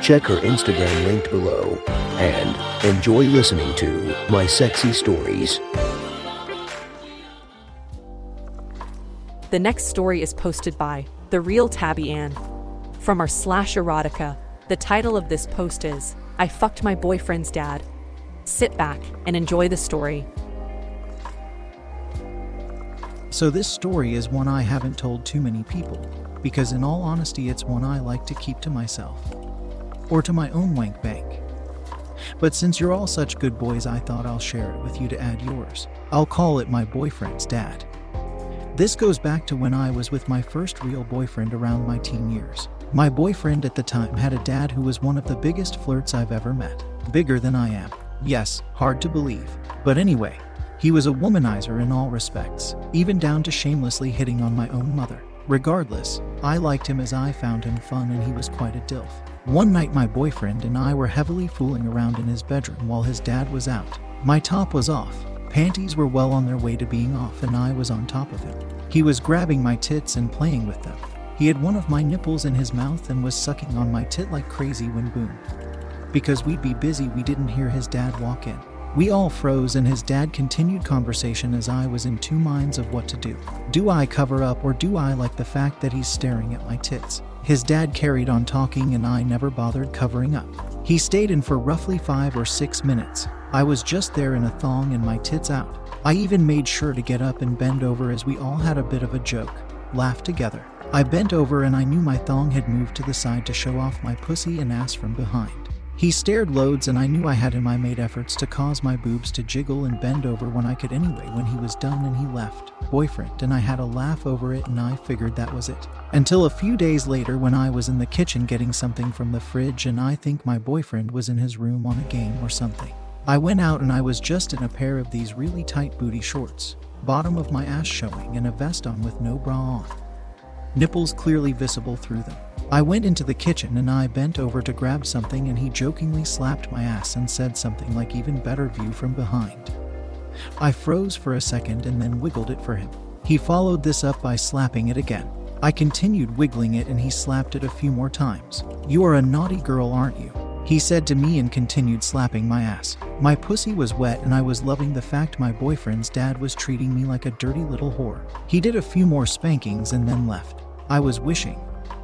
Check her Instagram linked below and enjoy listening to My Sexy Stories. The next story is posted by The Real Tabby Ann. From r slash erotica, the title of this post is I Fucked My Boyfriend's Dad. Sit back and enjoy the story. So, this story is one I haven't told too many people, because in all honesty, it's one I like to keep to myself, or to my own wank bank. But since you're all such good boys, I thought I'll share it with you to add yours. I'll call it my boyfriend's dad. This goes back to when I was with my first real boyfriend around my teen years. My boyfriend at the time had a dad who was one of the biggest flirts I've ever met. Bigger than I am. Yes, hard to believe. But anyway, he was a womanizer in all respects, even down to shamelessly hitting on my own mother. Regardless, I liked him as I found him fun and he was quite a DILF. One night, my boyfriend and I were heavily fooling around in his bedroom while his dad was out. My top was off, panties were well on their way to being off, and I was on top of him. He was grabbing my tits and playing with them. He had one of my nipples in his mouth and was sucking on my tit like crazy when boom. Because we'd be busy, we didn't hear his dad walk in. We all froze, and his dad continued conversation as I was in two minds of what to do. Do I cover up, or do I like the fact that he's staring at my tits? His dad carried on talking, and I never bothered covering up. He stayed in for roughly five or six minutes. I was just there in a thong and my tits out. I even made sure to get up and bend over as we all had a bit of a joke, laughed together. I bent over and I knew my thong had moved to the side to show off my pussy and ass from behind. He stared loads, and I knew I had him. I made efforts to cause my boobs to jiggle and bend over when I could anyway. When he was done and he left, boyfriend, and I had a laugh over it, and I figured that was it. Until a few days later, when I was in the kitchen getting something from the fridge, and I think my boyfriend was in his room on a game or something. I went out and I was just in a pair of these really tight booty shorts, bottom of my ass showing, and a vest on with no bra on. Nipples clearly visible through them. I went into the kitchen and I bent over to grab something, and he jokingly slapped my ass and said something like, even better view from behind. I froze for a second and then wiggled it for him. He followed this up by slapping it again. I continued wiggling it and he slapped it a few more times. You are a naughty girl, aren't you? He said to me and continued slapping my ass. My pussy was wet and I was loving the fact my boyfriend's dad was treating me like a dirty little whore. He did a few more spankings and then left. I was wishing,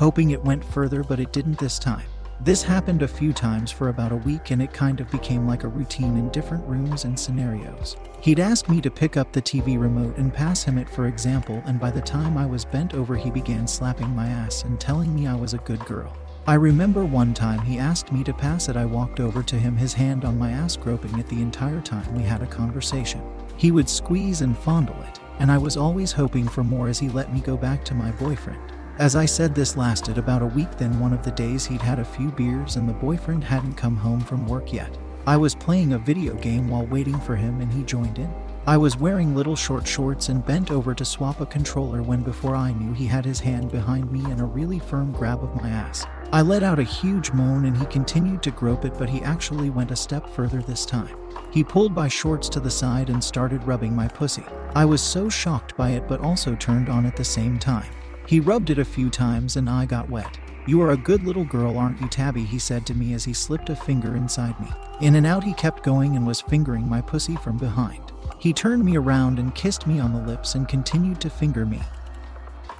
hoping it went further, but it didn't this time. This happened a few times for about a week and it kind of became like a routine in different rooms and scenarios. He'd ask me to pick up the TV remote and pass him it, for example, and by the time I was bent over, he began slapping my ass and telling me I was a good girl. I remember one time he asked me to pass it. I walked over to him, his hand on my ass, groping it the entire time we had a conversation. He would squeeze and fondle it, and I was always hoping for more as he let me go back to my boyfriend. As I said, this lasted about a week. Then, one of the days, he'd had a few beers and the boyfriend hadn't come home from work yet. I was playing a video game while waiting for him and he joined in. I was wearing little short shorts and bent over to swap a controller when, before I knew, he had his hand behind me and a really firm grab of my ass. I let out a huge moan and he continued to grope it, but he actually went a step further this time. He pulled my shorts to the side and started rubbing my pussy. I was so shocked by it, but also turned on at the same time. He rubbed it a few times and I got wet. You are a good little girl, aren't you, Tabby? He said to me as he slipped a finger inside me. In and out he kept going and was fingering my pussy from behind. He turned me around and kissed me on the lips and continued to finger me.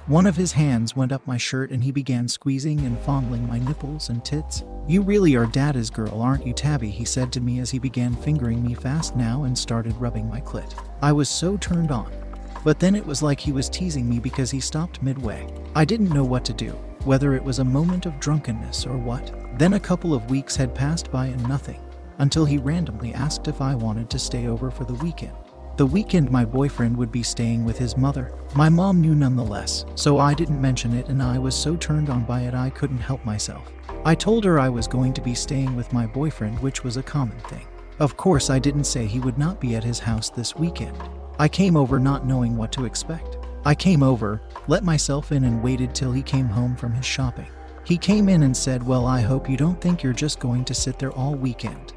One of his hands went up my shirt and he began squeezing and fondling my nipples and tits. You really are Dada's girl, aren't you, Tabby? He said to me as he began fingering me fast now and started rubbing my clit. I was so turned on. But then it was like he was teasing me because he stopped midway. I didn't know what to do, whether it was a moment of drunkenness or what. Then a couple of weeks had passed by and nothing, until he randomly asked if I wanted to stay over for the weekend. The weekend, my boyfriend would be staying with his mother. My mom knew nonetheless, so I didn't mention it, and I was so turned on by it I couldn't help myself. I told her I was going to be staying with my boyfriend, which was a common thing. Of course, I didn't say he would not be at his house this weekend. I came over not knowing what to expect. I came over, let myself in, and waited till he came home from his shopping. He came in and said, Well, I hope you don't think you're just going to sit there all weekend.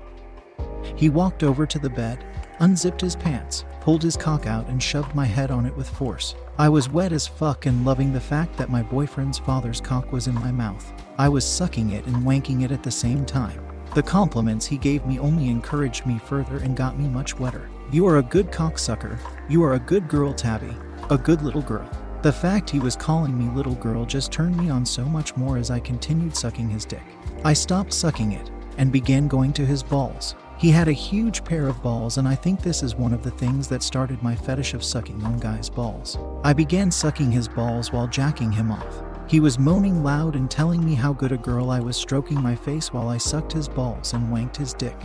He walked over to the bed, unzipped his pants, pulled his cock out, and shoved my head on it with force. I was wet as fuck and loving the fact that my boyfriend's father's cock was in my mouth. I was sucking it and wanking it at the same time. The compliments he gave me only encouraged me further and got me much wetter. You are a good cocksucker. You are a good girl, Tabby. A good little girl. The fact he was calling me little girl just turned me on so much more as I continued sucking his dick. I stopped sucking it and began going to his balls. He had a huge pair of balls, and I think this is one of the things that started my fetish of sucking on guys' balls. I began sucking his balls while jacking him off. He was moaning loud and telling me how good a girl I was, stroking my face while I sucked his balls and wanked his dick.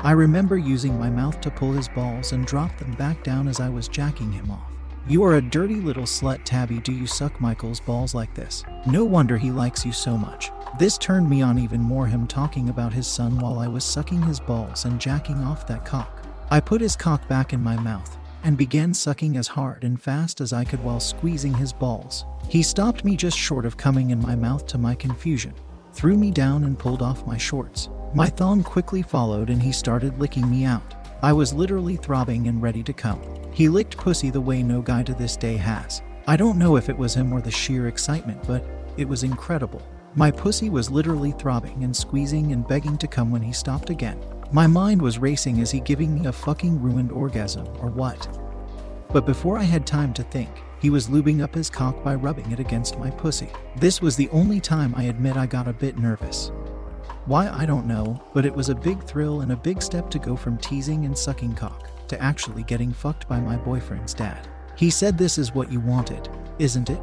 I remember using my mouth to pull his balls and drop them back down as I was jacking him off. You are a dirty little slut, Tabby. Do you suck Michael's balls like this? No wonder he likes you so much. This turned me on even more, him talking about his son while I was sucking his balls and jacking off that cock. I put his cock back in my mouth and began sucking as hard and fast as I could while squeezing his balls. He stopped me just short of coming in my mouth to my confusion, threw me down, and pulled off my shorts. My thong quickly followed and he started licking me out. I was literally throbbing and ready to come. He licked pussy the way no guy to this day has. I don't know if it was him or the sheer excitement, but it was incredible. My pussy was literally throbbing and squeezing and begging to come when he stopped again. My mind was racing is he giving me a fucking ruined orgasm or what? But before I had time to think, he was lubing up his cock by rubbing it against my pussy. This was the only time I admit I got a bit nervous. Why, I don't know, but it was a big thrill and a big step to go from teasing and sucking cock to actually getting fucked by my boyfriend's dad. He said, This is what you wanted, isn't it?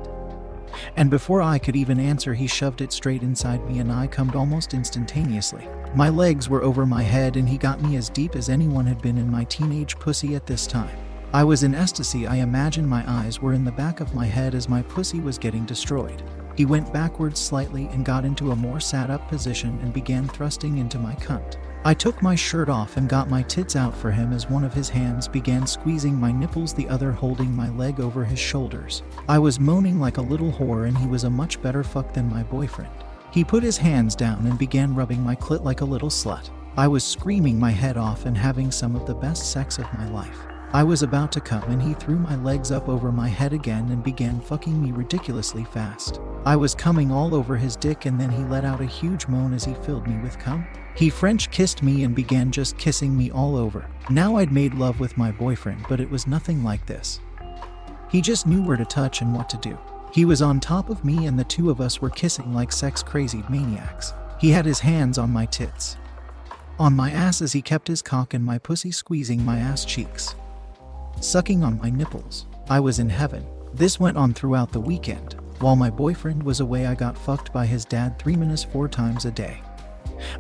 And before I could even answer, he shoved it straight inside me and I cummed almost instantaneously. My legs were over my head and he got me as deep as anyone had been in my teenage pussy at this time. I was in ecstasy. I imagine my eyes were in the back of my head as my pussy was getting destroyed. He went backwards slightly and got into a more sat up position and began thrusting into my cunt. I took my shirt off and got my tits out for him as one of his hands began squeezing my nipples, the other holding my leg over his shoulders. I was moaning like a little whore, and he was a much better fuck than my boyfriend. He put his hands down and began rubbing my clit like a little slut. I was screaming my head off and having some of the best sex of my life. I was about to come and he threw my legs up over my head again and began fucking me ridiculously fast. I was coming all over his dick and then he let out a huge moan as he filled me with cum. He French kissed me and began just kissing me all over. Now I'd made love with my boyfriend, but it was nothing like this. He just knew where to touch and what to do. He was on top of me and the two of us were kissing like sex crazy maniacs. He had his hands on my tits. On my ass as he kept his cock and my pussy squeezing my ass cheeks sucking on my nipples. I was in heaven. This went on throughout the weekend. While my boyfriend was away, I got fucked by his dad three minutes four times a day.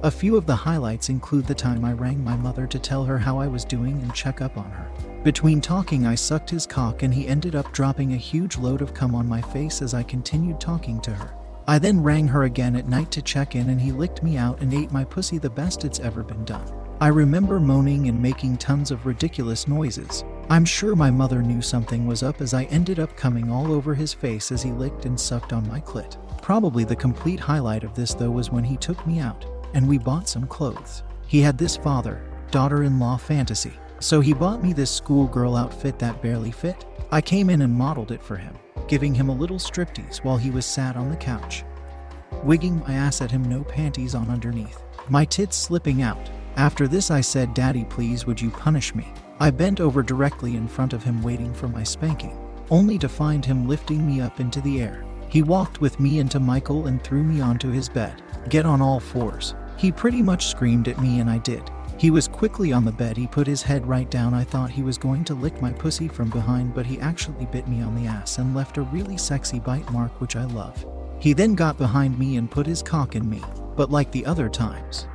A few of the highlights include the time I rang my mother to tell her how I was doing and check up on her. Between talking, I sucked his cock and he ended up dropping a huge load of cum on my face as I continued talking to her. I then rang her again at night to check in and he licked me out and ate my pussy the best it's ever been done. I remember moaning and making tons of ridiculous noises. I'm sure my mother knew something was up as I ended up coming all over his face as he licked and sucked on my clit. Probably the complete highlight of this, though, was when he took me out and we bought some clothes. He had this father daughter in law fantasy, so he bought me this schoolgirl outfit that barely fit. I came in and modeled it for him, giving him a little striptease while he was sat on the couch, wigging my ass at him, no panties on underneath, my tits slipping out. After this, I said, Daddy, please, would you punish me? I bent over directly in front of him, waiting for my spanking, only to find him lifting me up into the air. He walked with me into Michael and threw me onto his bed. Get on all fours. He pretty much screamed at me, and I did. He was quickly on the bed. He put his head right down. I thought he was going to lick my pussy from behind, but he actually bit me on the ass and left a really sexy bite mark, which I love. He then got behind me and put his cock in me, but like the other times,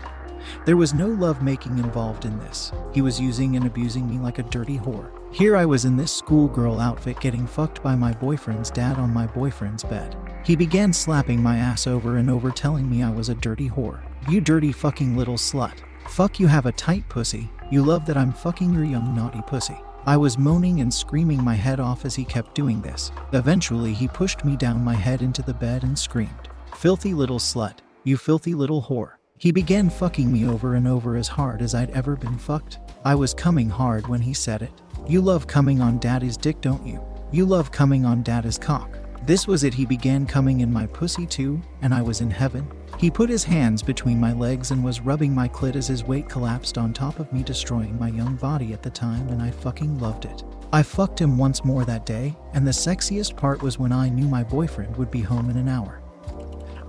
there was no love making involved in this. He was using and abusing me like a dirty whore. Here I was in this schoolgirl outfit getting fucked by my boyfriend's dad on my boyfriend's bed. He began slapping my ass over and over, telling me I was a dirty whore. You dirty fucking little slut. Fuck you have a tight pussy. You love that I'm fucking your young naughty pussy. I was moaning and screaming my head off as he kept doing this. Eventually, he pushed me down my head into the bed and screamed, Filthy little slut. You filthy little whore. He began fucking me over and over as hard as I'd ever been fucked. I was coming hard when he said it. You love coming on daddy's dick, don't you? You love coming on daddy's cock. This was it. He began coming in my pussy too, and I was in heaven. He put his hands between my legs and was rubbing my clit as his weight collapsed on top of me, destroying my young body at the time, and I fucking loved it. I fucked him once more that day, and the sexiest part was when I knew my boyfriend would be home in an hour.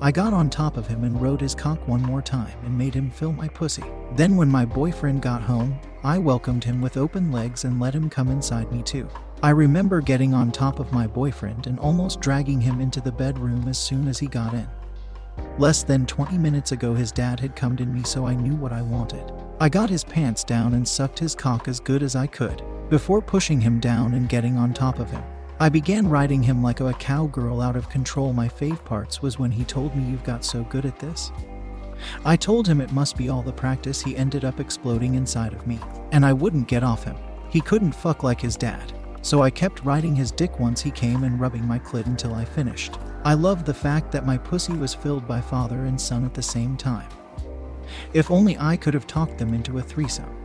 I got on top of him and rode his cock one more time and made him fill my pussy. Then, when my boyfriend got home, I welcomed him with open legs and let him come inside me too. I remember getting on top of my boyfriend and almost dragging him into the bedroom as soon as he got in. Less than 20 minutes ago, his dad had come to me, so I knew what I wanted. I got his pants down and sucked his cock as good as I could, before pushing him down and getting on top of him. I began riding him like a cowgirl out of control. My fave parts was when he told me, You've got so good at this. I told him it must be all the practice. He ended up exploding inside of me, and I wouldn't get off him. He couldn't fuck like his dad, so I kept riding his dick once he came and rubbing my clit until I finished. I loved the fact that my pussy was filled by father and son at the same time. If only I could have talked them into a threesome.